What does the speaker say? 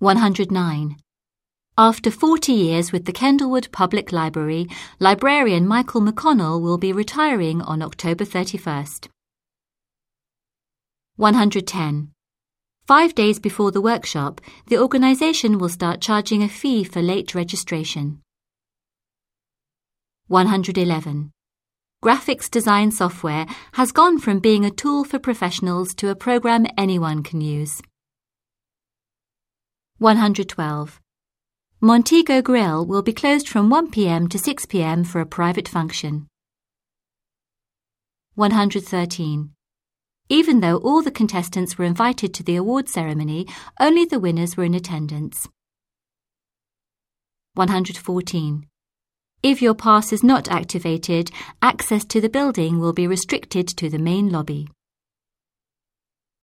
109. After 40 years with the Kendallwood Public Library, librarian Michael McConnell will be retiring on October 31st. 110. Five days before the workshop, the organisation will start charging a fee for late registration. 111. Graphics design software has gone from being a tool for professionals to a program anyone can use. 112. Montego Grill will be closed from 1pm to 6pm for a private function. 113. Even though all the contestants were invited to the award ceremony, only the winners were in attendance. 114. If your pass is not activated, access to the building will be restricted to the main lobby.